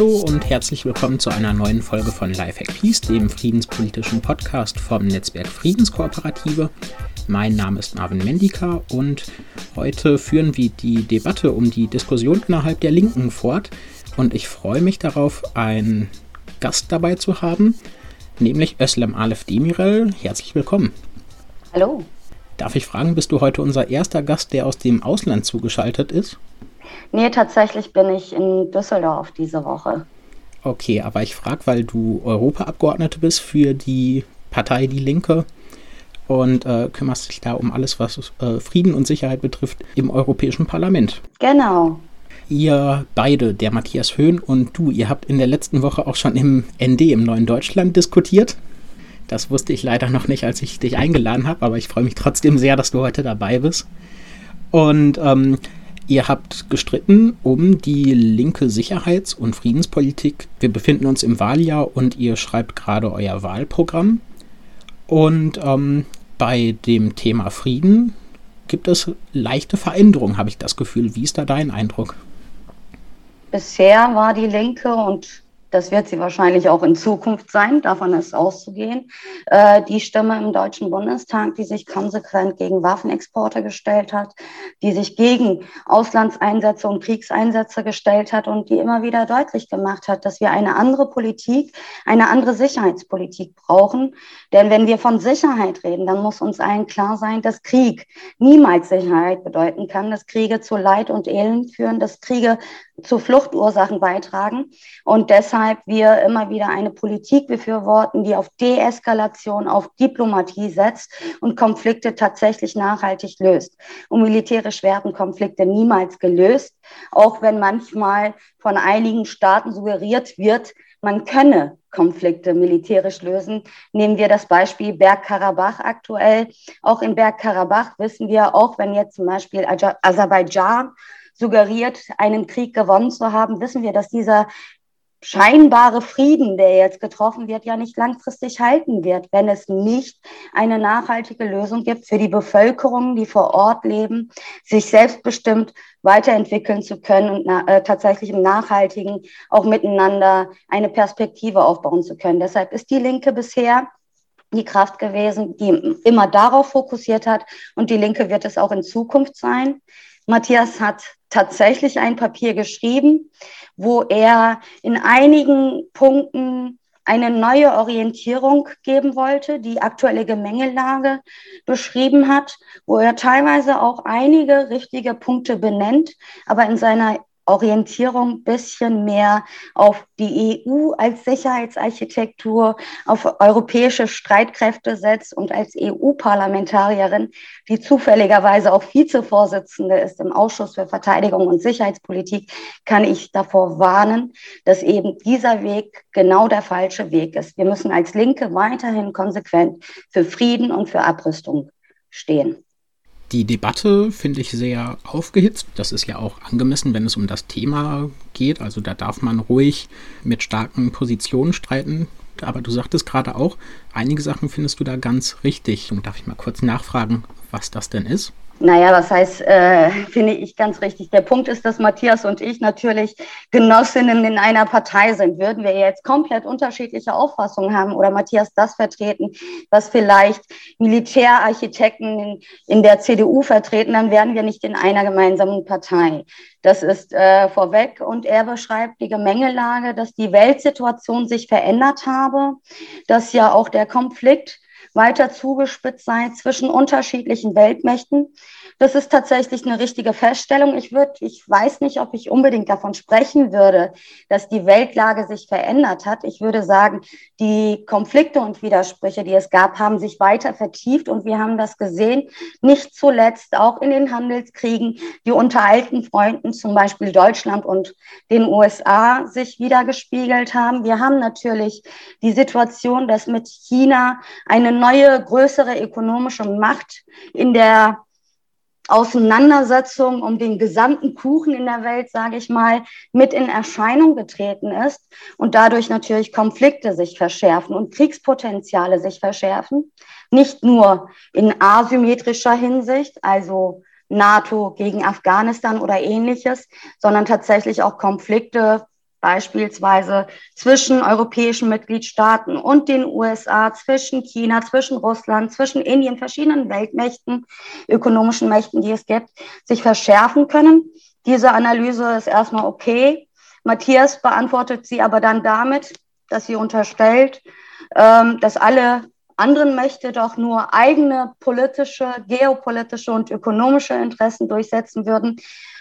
Hallo und herzlich willkommen zu einer neuen Folge von Lifehack Peace, dem friedenspolitischen Podcast vom Netzwerk Friedenskooperative. Mein Name ist Marvin Mendika und heute führen wir die Debatte um die Diskussion innerhalb der Linken fort. Und ich freue mich darauf, einen Gast dabei zu haben, nämlich Özlem Alef Demirel. Herzlich willkommen. Hallo. Darf ich fragen, bist du heute unser erster Gast, der aus dem Ausland zugeschaltet ist? Nee, tatsächlich bin ich in Düsseldorf diese Woche. Okay, aber ich frage, weil du Europaabgeordnete bist für die Partei Die Linke und äh, kümmerst dich da um alles, was äh, Frieden und Sicherheit betrifft im Europäischen Parlament. Genau. Ihr beide, der Matthias Höhn und du, ihr habt in der letzten Woche auch schon im ND im Neuen Deutschland diskutiert. Das wusste ich leider noch nicht, als ich dich eingeladen habe, aber ich freue mich trotzdem sehr, dass du heute dabei bist. Und ähm, Ihr habt gestritten um die linke Sicherheits- und Friedenspolitik. Wir befinden uns im Wahljahr und ihr schreibt gerade euer Wahlprogramm. Und ähm, bei dem Thema Frieden gibt es leichte Veränderungen, habe ich das Gefühl. Wie ist da dein Eindruck? Bisher war die Linke und das wird sie wahrscheinlich auch in Zukunft sein, davon ist auszugehen. Äh, die Stimme im Deutschen Bundestag, die sich konsequent gegen Waffenexporte gestellt hat, die sich gegen Auslandseinsätze und Kriegseinsätze gestellt hat und die immer wieder deutlich gemacht hat, dass wir eine andere Politik, eine andere Sicherheitspolitik brauchen. Denn wenn wir von Sicherheit reden, dann muss uns allen klar sein, dass Krieg niemals Sicherheit bedeuten kann, dass Kriege zu Leid und Elend führen, dass Kriege zu Fluchtursachen beitragen und deshalb wir immer wieder eine Politik befürworten, die auf Deeskalation, auf Diplomatie setzt und Konflikte tatsächlich nachhaltig löst. Und militärisch werden Konflikte niemals gelöst, auch wenn manchmal von einigen Staaten suggeriert wird, man könne Konflikte militärisch lösen. Nehmen wir das Beispiel Bergkarabach aktuell. Auch in Bergkarabach wissen wir, auch wenn jetzt zum Beispiel Aserbaidschan suggeriert, einen Krieg gewonnen zu haben, wissen wir, dass dieser scheinbare Frieden, der jetzt getroffen wird, ja nicht langfristig halten wird, wenn es nicht eine nachhaltige Lösung gibt für die Bevölkerung, die vor Ort leben, sich selbstbestimmt weiterentwickeln zu können und äh, tatsächlich im Nachhaltigen auch miteinander eine Perspektive aufbauen zu können. Deshalb ist die Linke bisher die Kraft gewesen, die immer darauf fokussiert hat und die Linke wird es auch in Zukunft sein. Matthias hat tatsächlich ein Papier geschrieben, wo er in einigen Punkten eine neue Orientierung geben wollte, die aktuelle Gemengelage beschrieben hat, wo er teilweise auch einige richtige Punkte benennt, aber in seiner Orientierung ein bisschen mehr auf die EU als Sicherheitsarchitektur, auf europäische Streitkräfte setzt und als EU-Parlamentarierin, die zufälligerweise auch Vizevorsitzende ist im Ausschuss für Verteidigung und Sicherheitspolitik, kann ich davor warnen, dass eben dieser Weg genau der falsche Weg ist. Wir müssen als Linke weiterhin konsequent für Frieden und für Abrüstung stehen. Die Debatte finde ich sehr aufgehitzt. Das ist ja auch angemessen, wenn es um das Thema geht. Also da darf man ruhig mit starken Positionen streiten. Aber du sagtest gerade auch, einige Sachen findest du da ganz richtig. Und darf ich mal kurz nachfragen, was das denn ist? Naja, was heißt, äh, finde ich ganz richtig. Der Punkt ist, dass Matthias und ich natürlich Genossinnen in einer Partei sind. Würden wir jetzt komplett unterschiedliche Auffassungen haben oder Matthias das vertreten, was vielleicht Militärarchitekten in, in der CDU vertreten, dann wären wir nicht in einer gemeinsamen Partei. Das ist äh, vorweg. Und er beschreibt die Gemengelage, dass die Weltsituation sich verändert habe, dass ja auch der Konflikt weiter zugespitzt sei zwischen unterschiedlichen Weltmächten. Das ist tatsächlich eine richtige Feststellung. Ich würde, ich weiß nicht, ob ich unbedingt davon sprechen würde, dass die Weltlage sich verändert hat. Ich würde sagen, die Konflikte und Widersprüche, die es gab, haben sich weiter vertieft und wir haben das gesehen, nicht zuletzt auch in den Handelskriegen, die unter alten Freunden, zum Beispiel Deutschland und den USA, sich wiedergespiegelt haben. Wir haben natürlich die Situation, dass mit China eine neue, größere ökonomische Macht in der Auseinandersetzung um den gesamten Kuchen in der Welt, sage ich mal, mit in Erscheinung getreten ist und dadurch natürlich Konflikte sich verschärfen und Kriegspotenziale sich verschärfen. Nicht nur in asymmetrischer Hinsicht, also NATO gegen Afghanistan oder ähnliches, sondern tatsächlich auch Konflikte beispielsweise zwischen europäischen Mitgliedstaaten und den USA, zwischen China, zwischen Russland, zwischen Indien, verschiedenen Weltmächten, ökonomischen Mächten, die es gibt, sich verschärfen können. Diese Analyse ist erstmal okay. Matthias beantwortet sie aber dann damit, dass sie unterstellt, ähm, dass alle anderen Mächte doch nur eigene politische, geopolitische und ökonomische Interessen durchsetzen würden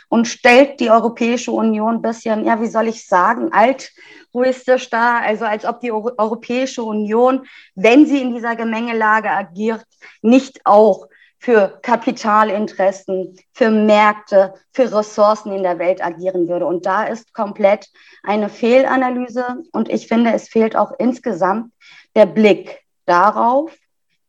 und stellt die Europäische Union ein bisschen, ja, wie soll ich sagen, altruistisch dar, also als ob die Europäische Union, wenn sie in dieser Gemengelage agiert, nicht auch für Kapitalinteressen, für Märkte, für Ressourcen in der Welt agieren würde. Und da ist komplett eine Fehlanalyse. Und ich finde, es fehlt auch insgesamt der Blick darauf,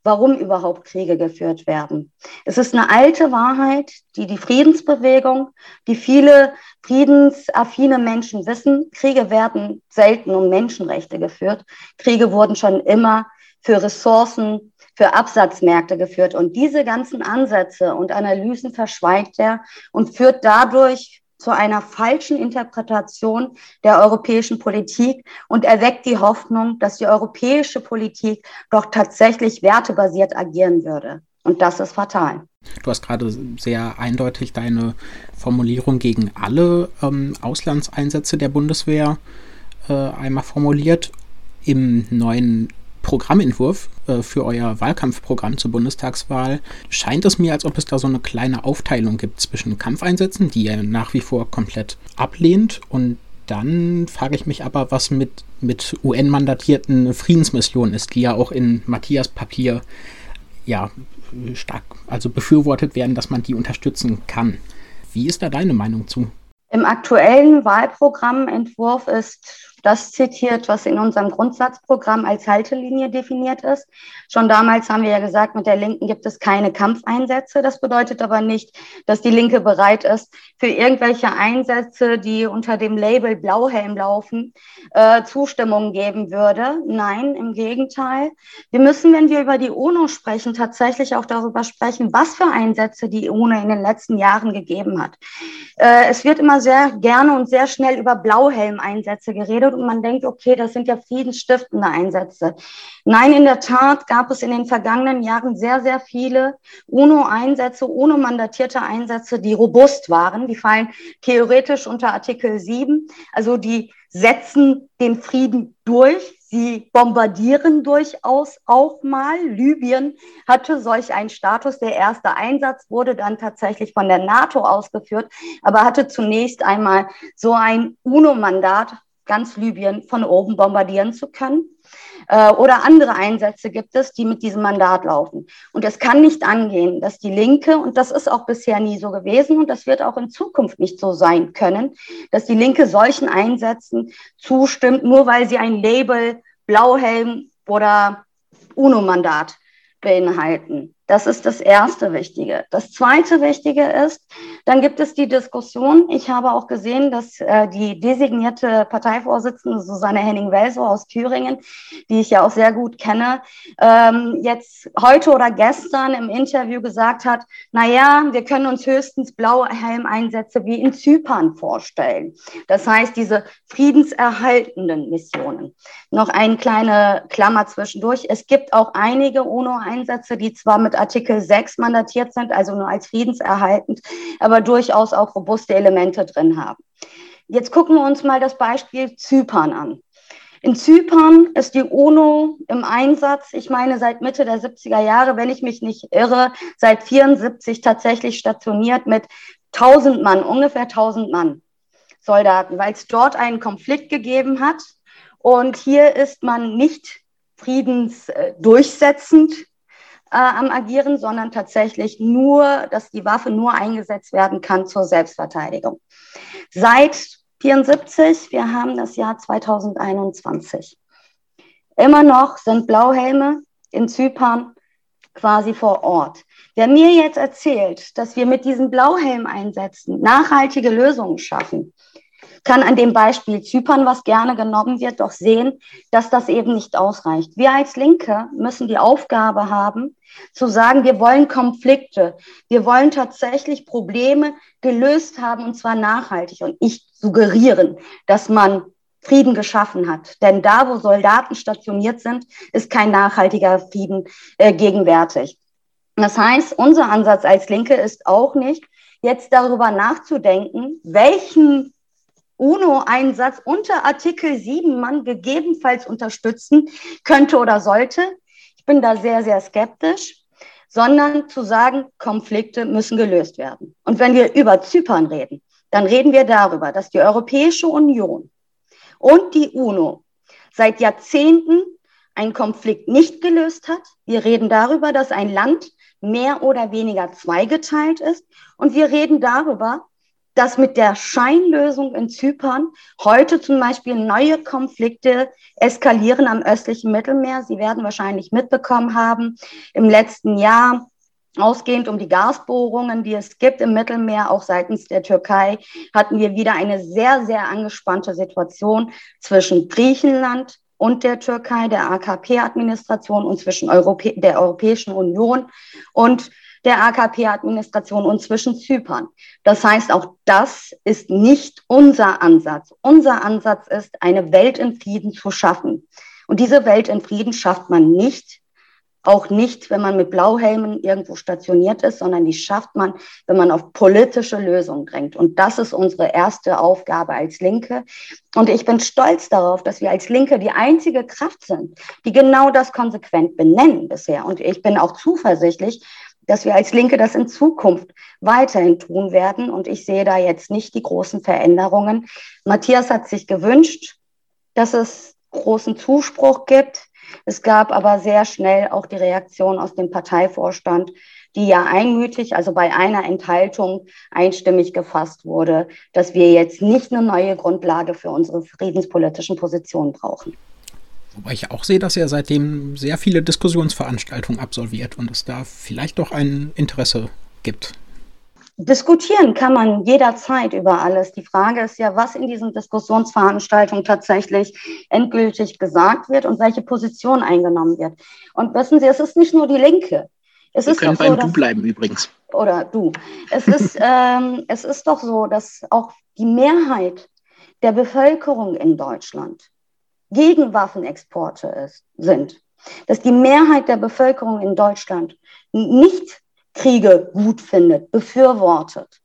warum überhaupt Kriege geführt werden. Es ist eine alte Wahrheit, die die Friedensbewegung, die viele friedensaffine Menschen wissen. Kriege werden selten um Menschenrechte geführt. Kriege wurden schon immer für Ressourcen, für Absatzmärkte geführt. Und diese ganzen Ansätze und Analysen verschweigt er und führt dadurch zu einer falschen Interpretation der europäischen Politik und erweckt die Hoffnung, dass die europäische Politik doch tatsächlich wertebasiert agieren würde. Und das ist fatal. Du hast gerade sehr eindeutig deine Formulierung gegen alle ähm, Auslandseinsätze der Bundeswehr äh, einmal formuliert. Im neuen Programmentwurf äh, für euer Wahlkampfprogramm zur Bundestagswahl scheint es mir, als ob es da so eine kleine Aufteilung gibt zwischen Kampfeinsätzen, die ihr nach wie vor komplett ablehnt, und dann frage ich mich aber, was mit, mit UN-mandatierten Friedensmissionen ist, die ja auch in Matthias Papier ja stark, also befürwortet werden, dass man die unterstützen kann. Wie ist da deine Meinung zu? Im aktuellen Wahlprogrammentwurf ist das zitiert, was in unserem Grundsatzprogramm als Haltelinie definiert ist. Schon damals haben wir ja gesagt, mit der Linken gibt es keine Kampfeinsätze. Das bedeutet aber nicht, dass die Linke bereit ist, für irgendwelche Einsätze, die unter dem Label Blauhelm laufen, äh, Zustimmung geben würde. Nein, im Gegenteil. Wir müssen, wenn wir über die UNO sprechen, tatsächlich auch darüber sprechen, was für Einsätze die UNO in den letzten Jahren gegeben hat. Äh, es wird immer sehr gerne und sehr schnell über Blauhelm-Einsätze geredet wird und man denkt, okay, das sind ja friedensstiftende Einsätze. Nein, in der Tat gab es in den vergangenen Jahren sehr, sehr viele UNO-Einsätze, UNO-mandatierte Einsätze, die robust waren. Die fallen theoretisch unter Artikel 7. Also die setzen den Frieden durch. Sie bombardieren durchaus auch mal. Libyen hatte solch einen Status. Der erste Einsatz wurde dann tatsächlich von der NATO ausgeführt, aber hatte zunächst einmal so ein UNO-Mandat ganz Libyen von oben bombardieren zu können. Äh, oder andere Einsätze gibt es, die mit diesem Mandat laufen. Und es kann nicht angehen, dass die Linke, und das ist auch bisher nie so gewesen und das wird auch in Zukunft nicht so sein können, dass die Linke solchen Einsätzen zustimmt, nur weil sie ein Label, Blauhelm oder UNO-Mandat beinhalten. Das ist das erste Wichtige. Das zweite Wichtige ist, dann gibt es die Diskussion. Ich habe auch gesehen, dass äh, die designierte Parteivorsitzende Susanne Henning-Welsow aus Thüringen, die ich ja auch sehr gut kenne, ähm, jetzt heute oder gestern im Interview gesagt hat, na ja, wir können uns höchstens blaue Helmeinsätze wie in Zypern vorstellen. Das heißt, diese friedenserhaltenden Missionen. Noch eine kleine Klammer zwischendurch. Es gibt auch einige UNO-Einsätze, die zwar mit Artikel 6 mandatiert sind, also nur als friedenserhaltend, aber durchaus auch robuste Elemente drin haben. Jetzt gucken wir uns mal das Beispiel Zypern an. In Zypern ist die UNO im Einsatz, ich meine seit Mitte der 70er Jahre, wenn ich mich nicht irre, seit 74 tatsächlich stationiert mit 1000 Mann, ungefähr 1000 Mann Soldaten, weil es dort einen Konflikt gegeben hat. Und hier ist man nicht friedensdurchsetzend äh, am Agieren, sondern tatsächlich nur, dass die Waffe nur eingesetzt werden kann zur Selbstverteidigung. Seit 74, wir haben das Jahr 2021. Immer noch sind Blauhelme in Zypern quasi vor Ort. Wer mir jetzt erzählt, dass wir mit diesen Blauhelmeinsätzen nachhaltige Lösungen schaffen, kann an dem Beispiel Zypern, was gerne genommen wird, doch sehen, dass das eben nicht ausreicht. Wir als Linke müssen die Aufgabe haben, zu sagen, wir wollen Konflikte, wir wollen tatsächlich Probleme gelöst haben und zwar nachhaltig. Und ich suggerieren, dass man Frieden geschaffen hat. Denn da, wo Soldaten stationiert sind, ist kein nachhaltiger Frieden äh, gegenwärtig. Das heißt, unser Ansatz als Linke ist auch nicht, jetzt darüber nachzudenken, welchen UNO-Einsatz unter Artikel 7 man gegebenenfalls unterstützen könnte oder sollte. Ich bin da sehr, sehr skeptisch, sondern zu sagen, Konflikte müssen gelöst werden. Und wenn wir über Zypern reden, dann reden wir darüber, dass die Europäische Union und die UNO seit Jahrzehnten einen Konflikt nicht gelöst hat. Wir reden darüber, dass ein Land mehr oder weniger zweigeteilt ist. Und wir reden darüber, dass mit der Scheinlösung in Zypern heute zum Beispiel neue Konflikte eskalieren am östlichen Mittelmeer. Sie werden wahrscheinlich mitbekommen haben, im letzten Jahr Ausgehend um die Gasbohrungen, die es gibt im Mittelmeer, auch seitens der Türkei, hatten wir wieder eine sehr, sehr angespannte Situation zwischen Griechenland und der Türkei, der AKP-Administration und zwischen Europä der Europäischen Union und der AKP-Administration und zwischen Zypern. Das heißt, auch das ist nicht unser Ansatz. Unser Ansatz ist, eine Welt in Frieden zu schaffen. Und diese Welt in Frieden schafft man nicht, auch nicht, wenn man mit Blauhelmen irgendwo stationiert ist, sondern die schafft man, wenn man auf politische Lösungen drängt. Und das ist unsere erste Aufgabe als Linke. Und ich bin stolz darauf, dass wir als Linke die einzige Kraft sind, die genau das konsequent benennen bisher. Und ich bin auch zuversichtlich, dass wir als Linke das in Zukunft weiterhin tun werden. Und ich sehe da jetzt nicht die großen Veränderungen. Matthias hat sich gewünscht, dass es großen Zuspruch gibt. Es gab aber sehr schnell auch die Reaktion aus dem Parteivorstand, die ja einmütig, also bei einer Enthaltung einstimmig gefasst wurde, dass wir jetzt nicht eine neue Grundlage für unsere friedenspolitischen Positionen brauchen. Wobei ich auch sehe, dass er seitdem sehr viele Diskussionsveranstaltungen absolviert und es da vielleicht doch ein Interesse gibt. Diskutieren kann man jederzeit über alles. Die Frage ist ja, was in diesen Diskussionsveranstaltungen tatsächlich endgültig gesagt wird und welche Position eingenommen wird. Und wissen Sie, es ist nicht nur die Linke. Es Wir ist können beim so, Du bleiben übrigens. Oder du. Es ist, ähm, es ist doch so, dass auch die Mehrheit der Bevölkerung in Deutschland gegen Waffenexporte ist, sind, dass die Mehrheit der Bevölkerung in Deutschland nicht Kriege gut findet, befürwortet.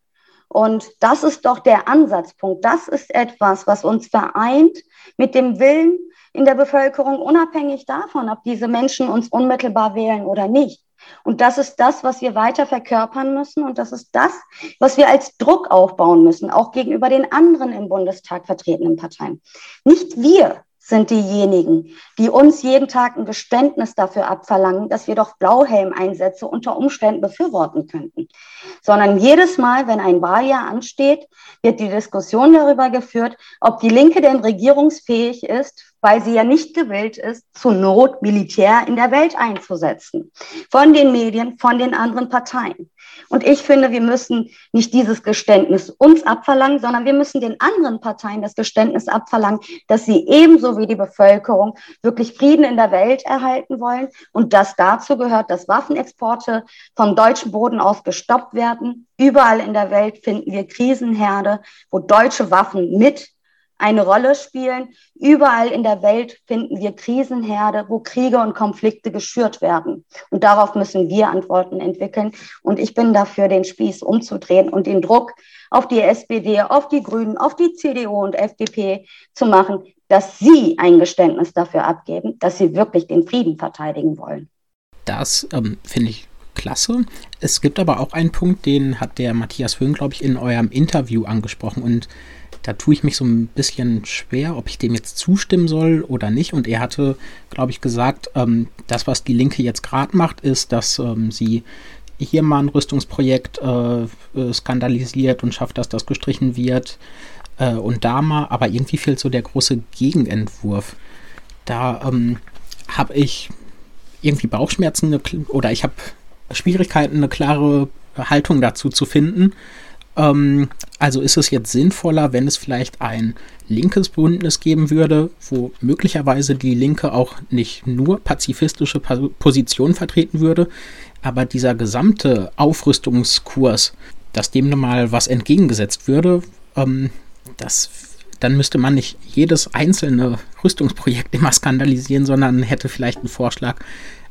Und das ist doch der Ansatzpunkt. Das ist etwas, was uns vereint mit dem Willen in der Bevölkerung, unabhängig davon, ob diese Menschen uns unmittelbar wählen oder nicht. Und das ist das, was wir weiter verkörpern müssen. Und das ist das, was wir als Druck aufbauen müssen, auch gegenüber den anderen im Bundestag vertretenen Parteien. Nicht wir sind diejenigen, die uns jeden Tag ein Geständnis dafür abverlangen, dass wir doch Blauhelmeinsätze unter Umständen befürworten könnten. Sondern jedes Mal, wenn ein Wahljahr ansteht, wird die Diskussion darüber geführt, ob die Linke denn regierungsfähig ist, weil sie ja nicht gewillt ist, zu Not Militär in der Welt einzusetzen. Von den Medien, von den anderen Parteien. Und ich finde, wir müssen nicht dieses Geständnis uns abverlangen, sondern wir müssen den anderen Parteien das Geständnis abverlangen, dass sie ebenso wie die Bevölkerung wirklich Frieden in der Welt erhalten wollen und dass dazu gehört, dass Waffenexporte vom deutschen Boden aus gestoppt werden. Überall in der Welt finden wir Krisenherde, wo deutsche Waffen mit eine Rolle spielen. Überall in der Welt finden wir Krisenherde, wo Kriege und Konflikte geschürt werden. Und darauf müssen wir Antworten entwickeln. Und ich bin dafür, den Spieß umzudrehen und den Druck auf die SPD, auf die Grünen, auf die CDU und FDP zu machen, dass sie ein Geständnis dafür abgeben, dass sie wirklich den Frieden verteidigen wollen. Das ähm, finde ich klasse. Es gibt aber auch einen Punkt, den hat der Matthias Höhn, glaube ich, in eurem Interview angesprochen. Und da tue ich mich so ein bisschen schwer, ob ich dem jetzt zustimmen soll oder nicht. Und er hatte, glaube ich, gesagt, ähm, das, was die Linke jetzt gerade macht, ist, dass ähm, sie hier mal ein Rüstungsprojekt äh, äh, skandalisiert und schafft, dass das gestrichen wird. Äh, und da mal, aber irgendwie fehlt so der große Gegenentwurf. Da ähm, habe ich irgendwie Bauchschmerzen oder ich habe Schwierigkeiten, eine klare Haltung dazu zu finden. Ähm, also ist es jetzt sinnvoller, wenn es vielleicht ein linkes Bündnis geben würde, wo möglicherweise die Linke auch nicht nur pazifistische Positionen vertreten würde, aber dieser gesamte Aufrüstungskurs, dass dem nochmal was entgegengesetzt würde, ähm, das dann müsste man nicht jedes einzelne Rüstungsprojekt immer skandalisieren, sondern hätte vielleicht einen Vorschlag,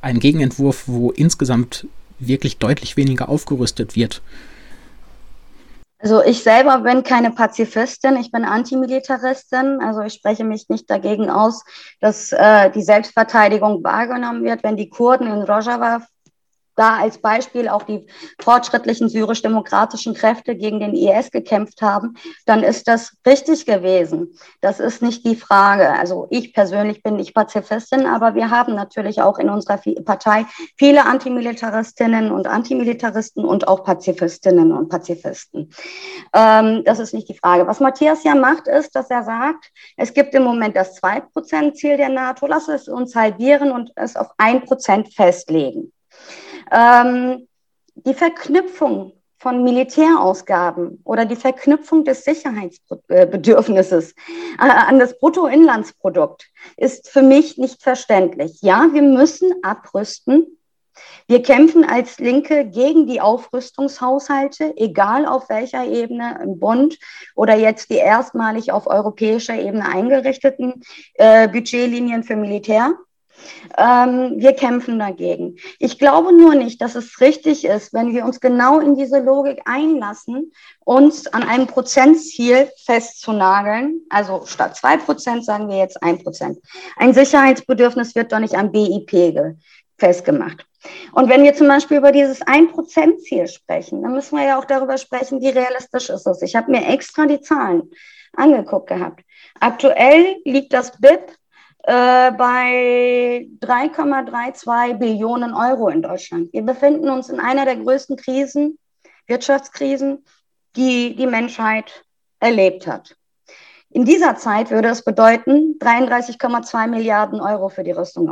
einen Gegenentwurf, wo insgesamt wirklich deutlich weniger aufgerüstet wird. Also ich selber bin keine Pazifistin, ich bin Antimilitaristin. Also ich spreche mich nicht dagegen aus, dass äh, die Selbstverteidigung wahrgenommen wird, wenn die Kurden in Rojava da als Beispiel auch die fortschrittlichen syrisch-demokratischen Kräfte gegen den IS gekämpft haben, dann ist das richtig gewesen. Das ist nicht die Frage. Also ich persönlich bin nicht Pazifistin, aber wir haben natürlich auch in unserer Partei viele Antimilitaristinnen und Antimilitaristen und auch Pazifistinnen und Pazifisten. Ähm, das ist nicht die Frage. Was Matthias ja macht, ist, dass er sagt, es gibt im Moment das 2-Prozent-Ziel der NATO, lass es uns halbieren und es auf 1% festlegen. Ähm, die Verknüpfung von Militärausgaben oder die Verknüpfung des Sicherheitsbedürfnisses äh, an das Bruttoinlandsprodukt ist für mich nicht verständlich. Ja, wir müssen abrüsten. Wir kämpfen als Linke gegen die Aufrüstungshaushalte, egal auf welcher Ebene, im Bund oder jetzt die erstmalig auf europäischer Ebene eingerichteten äh, Budgetlinien für Militär. Ähm, wir kämpfen dagegen. Ich glaube nur nicht, dass es richtig ist, wenn wir uns genau in diese Logik einlassen, uns an einem Prozentziel festzunageln. Also statt zwei Prozent sagen wir jetzt ein Prozent. Ein Sicherheitsbedürfnis wird doch nicht am BIP festgemacht. Und wenn wir zum Beispiel über dieses ein Prozent Ziel sprechen, dann müssen wir ja auch darüber sprechen, wie realistisch ist es. Ich habe mir extra die Zahlen angeguckt gehabt. Aktuell liegt das BIP äh, bei 3,32 Billionen Euro in Deutschland. Wir befinden uns in einer der größten Krisen, Wirtschaftskrisen, die die Menschheit erlebt hat. In dieser Zeit würde es bedeuten, 33,2 Milliarden Euro für die Rüstung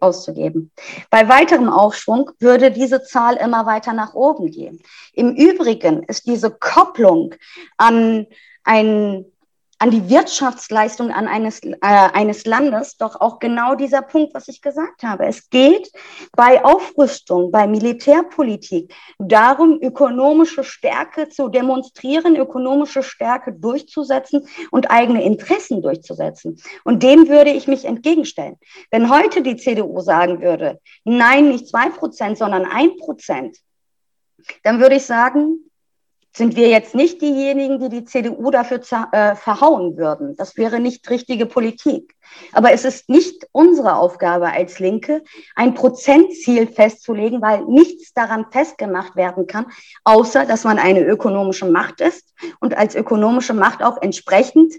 auszugeben. Bei weiterem Aufschwung würde diese Zahl immer weiter nach oben gehen. Im Übrigen ist diese Kopplung an ein an die Wirtschaftsleistung an eines, äh, eines Landes doch auch genau dieser Punkt, was ich gesagt habe. Es geht bei Aufrüstung, bei Militärpolitik darum, ökonomische Stärke zu demonstrieren, ökonomische Stärke durchzusetzen und eigene Interessen durchzusetzen. Und dem würde ich mich entgegenstellen. Wenn heute die CDU sagen würde, nein, nicht zwei Prozent, sondern ein Prozent, dann würde ich sagen, sind wir jetzt nicht diejenigen, die die CDU dafür äh, verhauen würden. Das wäre nicht richtige Politik. Aber es ist nicht unsere Aufgabe als Linke, ein Prozentziel festzulegen, weil nichts daran festgemacht werden kann, außer dass man eine ökonomische Macht ist und als ökonomische Macht auch entsprechend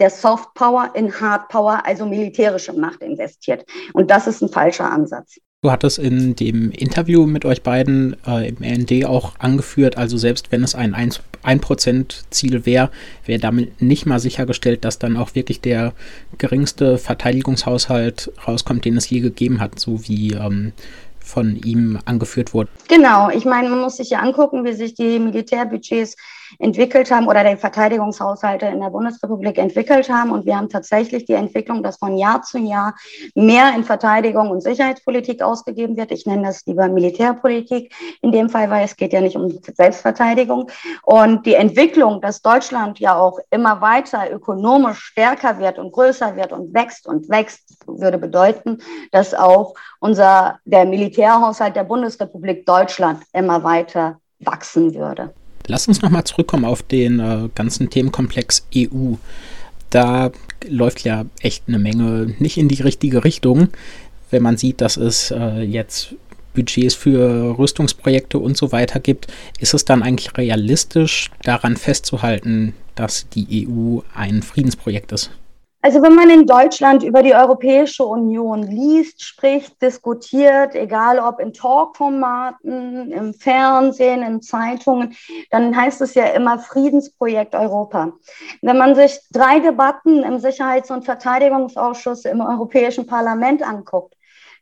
der Soft Power in Hard Power, also militärische Macht investiert. Und das ist ein falscher Ansatz. Du hattest in dem Interview mit euch beiden äh, im RND auch angeführt, also selbst wenn es ein 1%-Ziel wäre, wäre damit nicht mal sichergestellt, dass dann auch wirklich der geringste Verteidigungshaushalt rauskommt, den es je gegeben hat, so wie ähm, von ihm angeführt wurde. Genau, ich meine, man muss sich ja angucken, wie sich die Militärbudgets entwickelt haben oder die Verteidigungshaushalte in der Bundesrepublik entwickelt haben. Und wir haben tatsächlich die Entwicklung, dass von Jahr zu Jahr mehr in Verteidigung und Sicherheitspolitik ausgegeben wird. Ich nenne das lieber Militärpolitik in dem Fall, weil es geht ja nicht um Selbstverteidigung. Und die Entwicklung, dass Deutschland ja auch immer weiter ökonomisch stärker wird und größer wird und wächst und wächst, würde bedeuten, dass auch unser, der Militärhaushalt der Bundesrepublik Deutschland immer weiter wachsen würde. Lass uns nochmal zurückkommen auf den äh, ganzen Themenkomplex EU. Da läuft ja echt eine Menge nicht in die richtige Richtung, wenn man sieht, dass es äh, jetzt Budgets für Rüstungsprojekte und so weiter gibt. Ist es dann eigentlich realistisch, daran festzuhalten, dass die EU ein Friedensprojekt ist? Also wenn man in Deutschland über die Europäische Union liest, spricht, diskutiert, egal ob in Talkformaten, im Fernsehen, in Zeitungen, dann heißt es ja immer Friedensprojekt Europa. Wenn man sich drei Debatten im Sicherheits- und Verteidigungsausschuss im Europäischen Parlament anguckt,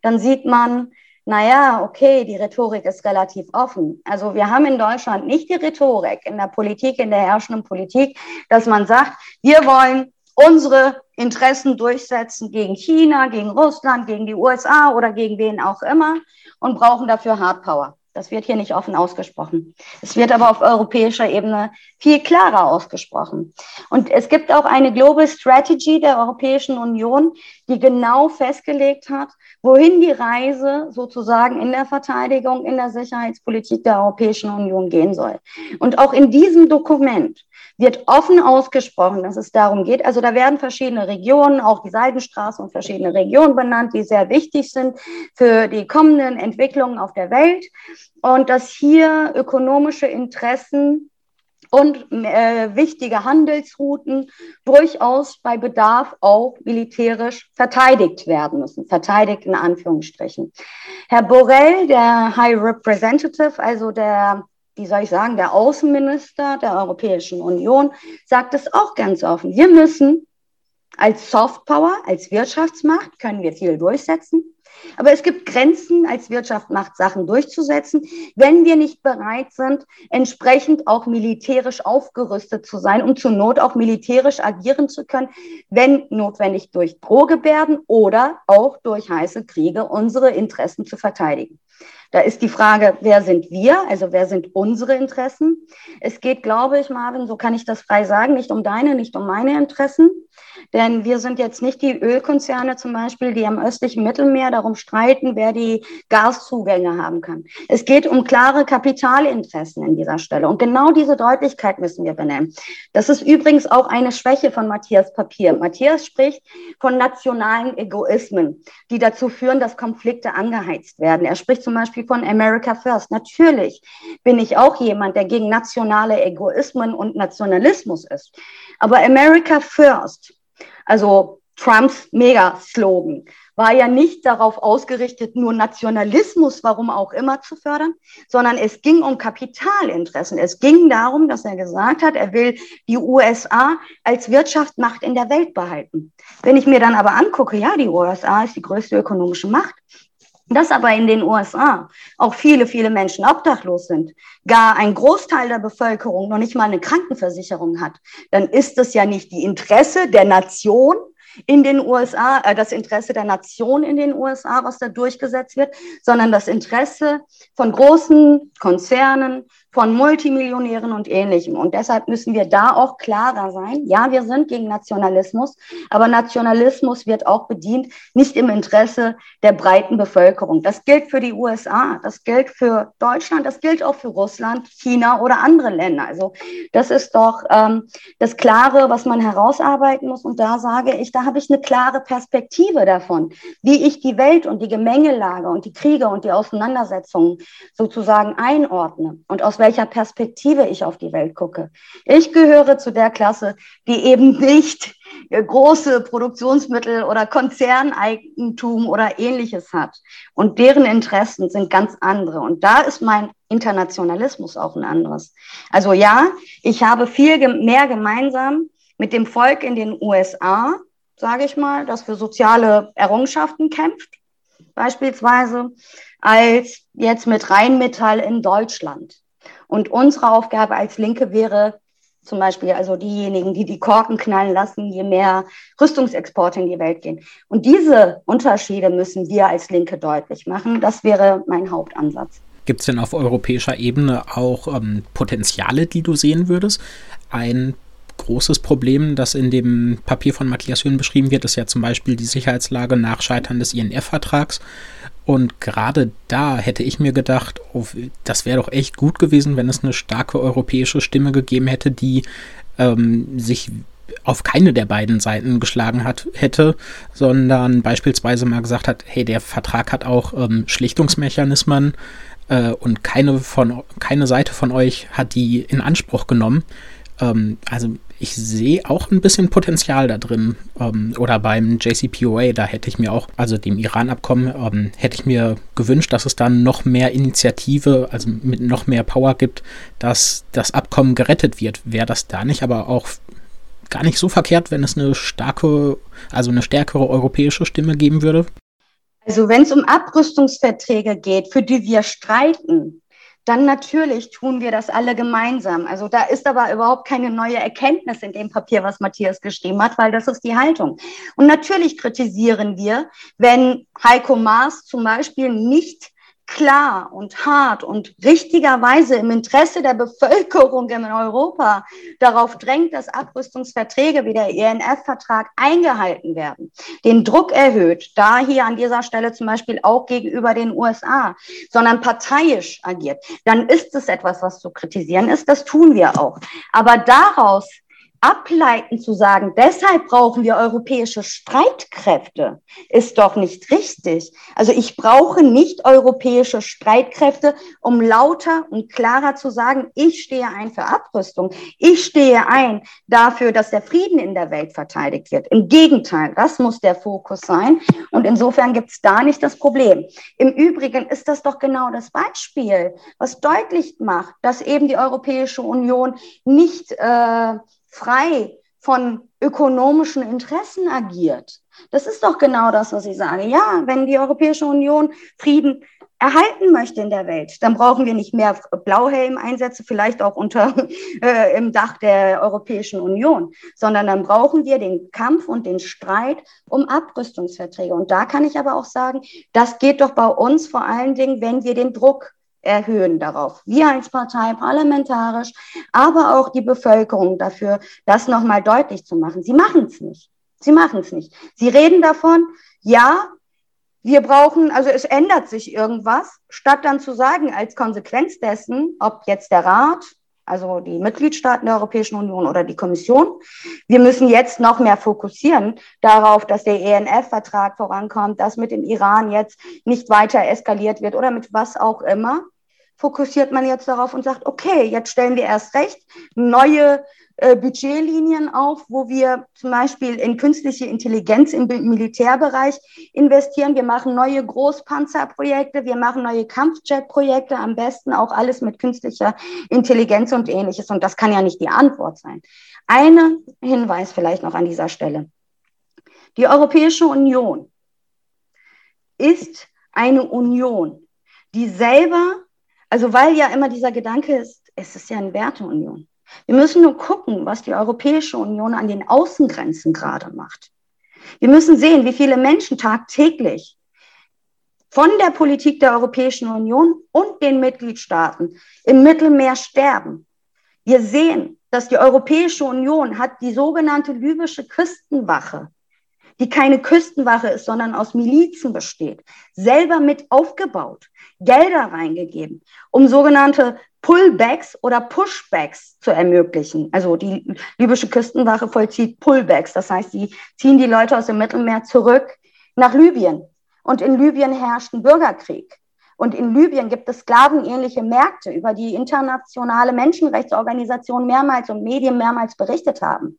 dann sieht man, naja, okay, die Rhetorik ist relativ offen. Also wir haben in Deutschland nicht die Rhetorik in der Politik, in der herrschenden Politik, dass man sagt, wir wollen unsere Interessen durchsetzen gegen China, gegen Russland, gegen die USA oder gegen wen auch immer und brauchen dafür Hardpower. Das wird hier nicht offen ausgesprochen. Es wird aber auf europäischer Ebene viel klarer ausgesprochen. Und es gibt auch eine Global Strategy der Europäischen Union, die genau festgelegt hat, wohin die Reise sozusagen in der Verteidigung, in der Sicherheitspolitik der Europäischen Union gehen soll. Und auch in diesem Dokument wird offen ausgesprochen, dass es darum geht. Also da werden verschiedene Regionen, auch die Seidenstraße und verschiedene Regionen benannt, die sehr wichtig sind für die kommenden Entwicklungen auf der Welt. Und dass hier ökonomische Interessen und äh, wichtige Handelsrouten durchaus bei Bedarf auch militärisch verteidigt werden müssen. Verteidigt in Anführungsstrichen. Herr Borrell, der High Representative, also der wie soll ich sagen, der Außenminister der Europäischen Union sagt es auch ganz offen. Wir müssen als Softpower, als Wirtschaftsmacht, können wir viel durchsetzen. Aber es gibt Grenzen, als Wirtschaftsmacht Sachen durchzusetzen, wenn wir nicht bereit sind, entsprechend auch militärisch aufgerüstet zu sein, um zur Not auch militärisch agieren zu können, wenn notwendig durch Drohgebärden oder auch durch heiße Kriege unsere Interessen zu verteidigen. Da ist die Frage, wer sind wir? Also wer sind unsere Interessen? Es geht, glaube ich, Marvin, so kann ich das frei sagen, nicht um deine, nicht um meine Interessen. Denn wir sind jetzt nicht die Ölkonzerne zum Beispiel, die am östlichen Mittelmeer darum streiten, wer die Gaszugänge haben kann. Es geht um klare Kapitalinteressen in dieser Stelle. Und genau diese Deutlichkeit müssen wir benennen. Das ist übrigens auch eine Schwäche von Matthias Papier. Matthias spricht von nationalen Egoismen, die dazu führen, dass Konflikte angeheizt werden. Er spricht zum Beispiel von America First. Natürlich bin ich auch jemand, der gegen nationale Egoismen und Nationalismus ist. Aber America First, also Trumps Mega-Slogan, war ja nicht darauf ausgerichtet, nur Nationalismus, warum auch immer, zu fördern, sondern es ging um Kapitalinteressen. Es ging darum, dass er gesagt hat, er will die USA als Wirtschaftsmacht in der Welt behalten. Wenn ich mir dann aber angucke, ja, die USA ist die größte ökonomische Macht, dass aber in den USA auch viele, viele Menschen obdachlos sind, gar ein Großteil der Bevölkerung noch nicht mal eine Krankenversicherung hat, dann ist das ja nicht die Interesse der Nation, in den USA, äh, das Interesse der Nation in den USA, was da durchgesetzt wird, sondern das Interesse von großen Konzernen, von Multimillionären und ähnlichem. Und deshalb müssen wir da auch klarer sein. Ja, wir sind gegen Nationalismus, aber Nationalismus wird auch bedient, nicht im Interesse der breiten Bevölkerung. Das gilt für die USA, das gilt für Deutschland, das gilt auch für Russland, China oder andere Länder. Also das ist doch ähm, das Klare, was man herausarbeiten muss. Und da sage ich, da habe ich eine klare Perspektive davon, wie ich die Welt und die Gemengelage und die Kriege und die Auseinandersetzungen sozusagen einordne und aus welcher Perspektive ich auf die Welt gucke. Ich gehöre zu der Klasse, die eben nicht große Produktionsmittel oder Konzerneigentum oder ähnliches hat. Und deren Interessen sind ganz andere. Und da ist mein Internationalismus auch ein anderes. Also ja, ich habe viel mehr gemeinsam mit dem Volk in den USA, sage ich mal, das für soziale Errungenschaften kämpft, beispielsweise, als jetzt mit Rheinmetall in Deutschland. Und unsere Aufgabe als Linke wäre zum Beispiel also diejenigen, die die Korken knallen lassen, je mehr Rüstungsexporte in die Welt gehen. Und diese Unterschiede müssen wir als Linke deutlich machen. Das wäre mein Hauptansatz. Gibt es denn auf europäischer Ebene auch ähm, Potenziale, die du sehen würdest? Ein großes Problem, das in dem Papier von Matthias Höhn beschrieben wird, ist ja zum Beispiel die Sicherheitslage nach Scheitern des INF-Vertrags. Und gerade da hätte ich mir gedacht, oh, das wäre doch echt gut gewesen, wenn es eine starke europäische Stimme gegeben hätte, die ähm, sich auf keine der beiden Seiten geschlagen hat, hätte, sondern beispielsweise mal gesagt hat, hey, der Vertrag hat auch ähm, Schlichtungsmechanismen äh, und keine, von, keine Seite von euch hat die in Anspruch genommen. Ähm, also ich sehe auch ein bisschen Potenzial da drin. Ähm, oder beim JCPOA, da hätte ich mir auch, also dem Iran-Abkommen, ähm, hätte ich mir gewünscht, dass es dann noch mehr Initiative, also mit noch mehr Power gibt, dass das Abkommen gerettet wird. Wäre das da nicht aber auch gar nicht so verkehrt, wenn es eine starke, also eine stärkere europäische Stimme geben würde? Also wenn es um Abrüstungsverträge geht, für die wir streiten, dann natürlich tun wir das alle gemeinsam. Also da ist aber überhaupt keine neue Erkenntnis in dem Papier, was Matthias geschrieben hat, weil das ist die Haltung. Und natürlich kritisieren wir, wenn Heiko Maas zum Beispiel nicht klar und hart und richtigerweise im Interesse der Bevölkerung in Europa darauf drängt, dass Abrüstungsverträge wie der ENF-Vertrag eingehalten werden, den Druck erhöht, da hier an dieser Stelle zum Beispiel auch gegenüber den USA, sondern parteiisch agiert, dann ist es etwas, was zu kritisieren ist. Das tun wir auch. Aber daraus ableiten zu sagen, deshalb brauchen wir europäische Streitkräfte, ist doch nicht richtig. Also ich brauche nicht europäische Streitkräfte, um lauter und klarer zu sagen, ich stehe ein für Abrüstung. Ich stehe ein dafür, dass der Frieden in der Welt verteidigt wird. Im Gegenteil, das muss der Fokus sein. Und insofern gibt es da nicht das Problem. Im Übrigen ist das doch genau das Beispiel, was deutlich macht, dass eben die Europäische Union nicht äh, frei von ökonomischen Interessen agiert. Das ist doch genau das, was ich sage. Ja, wenn die Europäische Union Frieden erhalten möchte in der Welt, dann brauchen wir nicht mehr Blauhelm-Einsätze, vielleicht auch unter äh, im Dach der Europäischen Union, sondern dann brauchen wir den Kampf und den Streit um Abrüstungsverträge. Und da kann ich aber auch sagen, das geht doch bei uns vor allen Dingen, wenn wir den Druck erhöhen darauf. Wir als Partei parlamentarisch, aber auch die Bevölkerung dafür, das nochmal deutlich zu machen. Sie machen es nicht. Sie machen es nicht. Sie reden davon, ja, wir brauchen, also es ändert sich irgendwas, statt dann zu sagen, als Konsequenz dessen, ob jetzt der Rat, also die Mitgliedstaaten der Europäischen Union oder die Kommission, wir müssen jetzt noch mehr fokussieren darauf, dass der ENF-Vertrag vorankommt, dass mit dem Iran jetzt nicht weiter eskaliert wird oder mit was auch immer fokussiert man jetzt darauf und sagt, okay, jetzt stellen wir erst recht neue äh, Budgetlinien auf, wo wir zum Beispiel in künstliche Intelligenz im Militärbereich investieren. Wir machen neue Großpanzerprojekte, wir machen neue Kampfjetprojekte, am besten auch alles mit künstlicher Intelligenz und ähnliches. Und das kann ja nicht die Antwort sein. Ein Hinweis vielleicht noch an dieser Stelle. Die Europäische Union ist eine Union, die selber also weil ja immer dieser Gedanke ist, es ist ja eine Werteunion. Wir müssen nur gucken, was die Europäische Union an den Außengrenzen gerade macht. Wir müssen sehen, wie viele Menschen tagtäglich von der Politik der Europäischen Union und den Mitgliedstaaten im Mittelmeer sterben. Wir sehen, dass die Europäische Union hat die sogenannte libysche Küstenwache die keine Küstenwache ist, sondern aus Milizen besteht, selber mit aufgebaut, Gelder reingegeben, um sogenannte Pullbacks oder Pushbacks zu ermöglichen. Also die libysche Küstenwache vollzieht Pullbacks, das heißt, sie ziehen die Leute aus dem Mittelmeer zurück nach Libyen. Und in Libyen herrscht ein Bürgerkrieg. Und in Libyen gibt es sklavenähnliche Märkte, über die internationale Menschenrechtsorganisationen mehrmals und Medien mehrmals berichtet haben.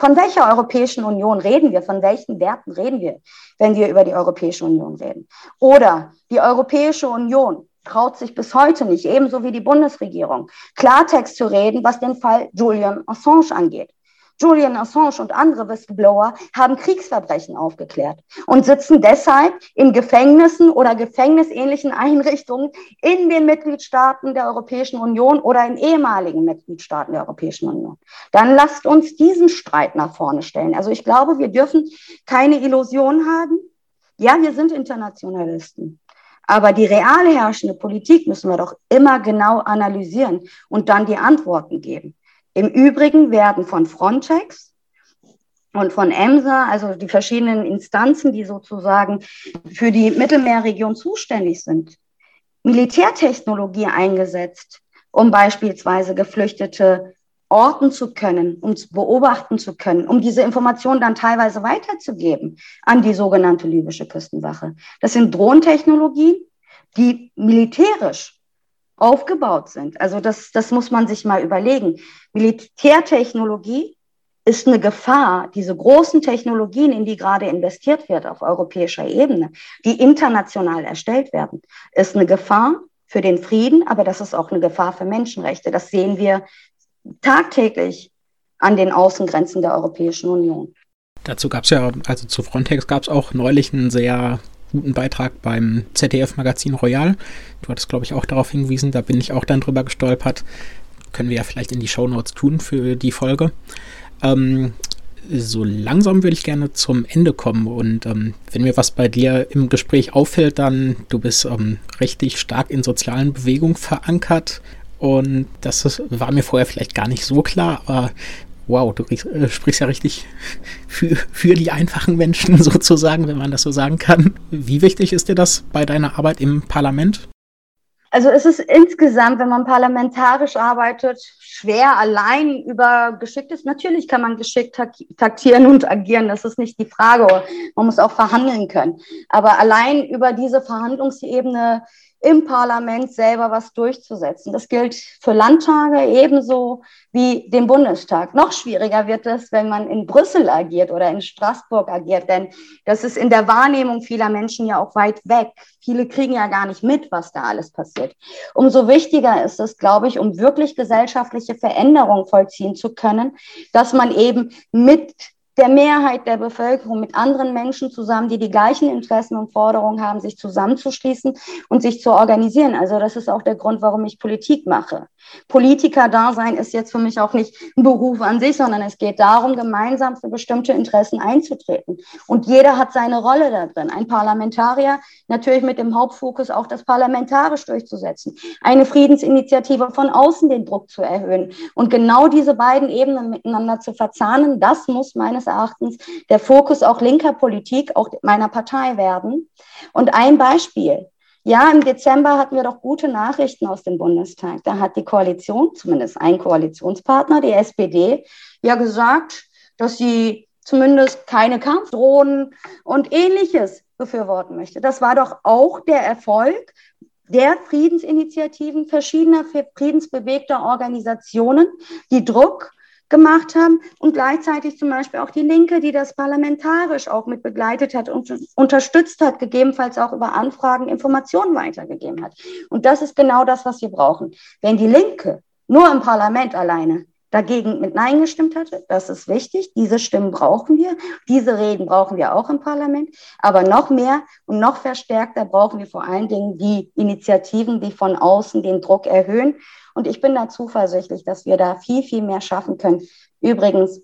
Von welcher Europäischen Union reden wir? Von welchen Werten reden wir, wenn wir über die Europäische Union reden? Oder die Europäische Union traut sich bis heute nicht, ebenso wie die Bundesregierung, Klartext zu reden, was den Fall Julian Assange angeht. Julian Assange und andere Whistleblower haben Kriegsverbrechen aufgeklärt und sitzen deshalb in Gefängnissen oder gefängnisähnlichen Einrichtungen in den Mitgliedstaaten der Europäischen Union oder in ehemaligen Mitgliedstaaten der Europäischen Union. Dann lasst uns diesen Streit nach vorne stellen. Also ich glaube, wir dürfen keine Illusion haben. Ja, wir sind Internationalisten. Aber die real herrschende Politik müssen wir doch immer genau analysieren und dann die Antworten geben. Im Übrigen werden von Frontex und von EMSA, also die verschiedenen Instanzen, die sozusagen für die Mittelmeerregion zuständig sind, Militärtechnologie eingesetzt, um beispielsweise Geflüchtete orten zu können, um zu beobachten zu können, um diese Informationen dann teilweise weiterzugeben an die sogenannte libysche Küstenwache. Das sind Drohntechnologien, die militärisch aufgebaut sind. Also das, das muss man sich mal überlegen. Militärtechnologie ist eine Gefahr, diese großen Technologien, in die gerade investiert wird auf europäischer Ebene, die international erstellt werden, ist eine Gefahr für den Frieden, aber das ist auch eine Gefahr für Menschenrechte. Das sehen wir tagtäglich an den Außengrenzen der Europäischen Union. Dazu gab es ja, also zu Frontex gab es auch neulich einen sehr guten Beitrag beim ZDF-Magazin Royal. Du hattest, glaube ich, auch darauf hingewiesen, da bin ich auch dann drüber gestolpert. Können wir ja vielleicht in die Shownotes tun für die Folge. Ähm, So langsam würde ich gerne zum Ende kommen und ähm, wenn mir was bei dir im Gespräch auffällt, dann du bist ähm, richtig stark in sozialen Bewegungen verankert und das ist, war mir vorher vielleicht gar nicht so klar, aber wow, du äh, sprichst ja richtig für, für die einfachen Menschen sozusagen, wenn man das so sagen kann. Wie wichtig ist dir das bei deiner Arbeit im Parlament? Also es ist insgesamt, wenn man parlamentarisch arbeitet, schwer allein über geschicktes. Natürlich kann man geschickt taktieren und agieren, das ist nicht die Frage. Man muss auch verhandeln können. Aber allein über diese Verhandlungsebene im Parlament selber was durchzusetzen. Das gilt für Landtage ebenso wie den Bundestag. Noch schwieriger wird es, wenn man in Brüssel agiert oder in Straßburg agiert, denn das ist in der Wahrnehmung vieler Menschen ja auch weit weg. Viele kriegen ja gar nicht mit, was da alles passiert. Umso wichtiger ist es, glaube ich, um wirklich gesellschaftliche Veränderungen vollziehen zu können, dass man eben mit der Mehrheit der Bevölkerung mit anderen Menschen zusammen, die die gleichen Interessen und Forderungen haben, sich zusammenzuschließen und sich zu organisieren. Also das ist auch der Grund, warum ich Politik mache. Politiker-Dasein ist jetzt für mich auch nicht ein Beruf an sich, sondern es geht darum, gemeinsam für bestimmte Interessen einzutreten. Und jeder hat seine Rolle da drin. Ein Parlamentarier natürlich mit dem Hauptfokus auch das parlamentarisch durchzusetzen. Eine Friedensinitiative von außen den Druck zu erhöhen. Und genau diese beiden Ebenen miteinander zu verzahnen, das muss meines Erachtens der Fokus auch linker Politik, auch meiner Partei werden. Und ein Beispiel. Ja, im Dezember hatten wir doch gute Nachrichten aus dem Bundestag. Da hat die Koalition, zumindest ein Koalitionspartner, die SPD, ja gesagt, dass sie zumindest keine Kampfdrohnen und ähnliches befürworten möchte. Das war doch auch der Erfolg der Friedensinitiativen verschiedener friedensbewegter Organisationen, die Druck gemacht haben und gleichzeitig zum Beispiel auch die Linke, die das parlamentarisch auch mit begleitet hat und unterstützt hat, gegebenenfalls auch über Anfragen Informationen weitergegeben hat. Und das ist genau das, was wir brauchen. Wenn die Linke nur im Parlament alleine dagegen mit Nein gestimmt hatte. Das ist wichtig. Diese Stimmen brauchen wir. Diese Reden brauchen wir auch im Parlament. Aber noch mehr und noch verstärkter brauchen wir vor allen Dingen die Initiativen, die von außen den Druck erhöhen. Und ich bin da zuversichtlich, dass wir da viel, viel mehr schaffen können. Übrigens,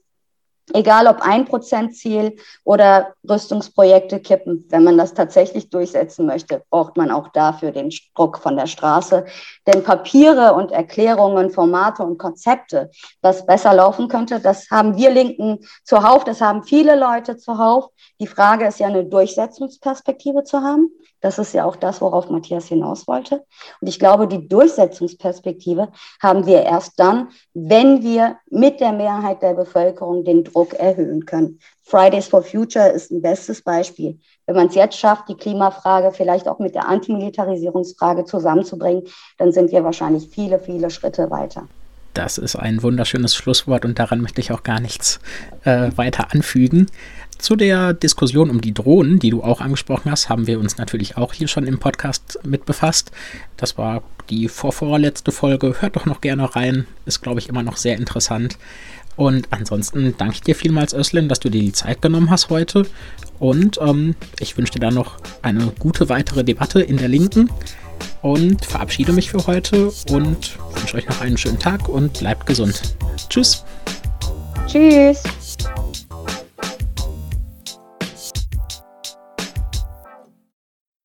egal ob ein Prozentziel oder Rüstungsprojekte kippen, wenn man das tatsächlich durchsetzen möchte, braucht man auch dafür den Druck von der Straße. Denn Papiere und Erklärungen, Formate und Konzepte, was besser laufen könnte, das haben wir Linken zuhauf, das haben viele Leute zuhauf. Die Frage ist ja, eine Durchsetzungsperspektive zu haben. Das ist ja auch das, worauf Matthias hinaus wollte. Und ich glaube, die Durchsetzungsperspektive haben wir erst dann, wenn wir mit der Mehrheit der Bevölkerung den Druck erhöhen können. Fridays for Future ist ein bestes Beispiel. Wenn man es jetzt schafft, die Klimafrage vielleicht auch mit der Antimilitarisierungsfrage zusammenzubringen, dann sind wir wahrscheinlich viele, viele Schritte weiter. Das ist ein wunderschönes Schlusswort und daran möchte ich auch gar nichts äh, weiter anfügen. Zu der Diskussion um die Drohnen, die du auch angesprochen hast, haben wir uns natürlich auch hier schon im Podcast mit befasst. Das war die vorvorletzte Folge. Hört doch noch gerne rein. Ist, glaube ich, immer noch sehr interessant. Und ansonsten danke ich dir vielmals, Özlem, dass du dir die Zeit genommen hast heute. Und ähm, ich wünsche dir dann noch eine gute weitere Debatte in der Linken. Und verabschiede mich für heute und wünsche euch noch einen schönen Tag und bleibt gesund. Tschüss. Tschüss.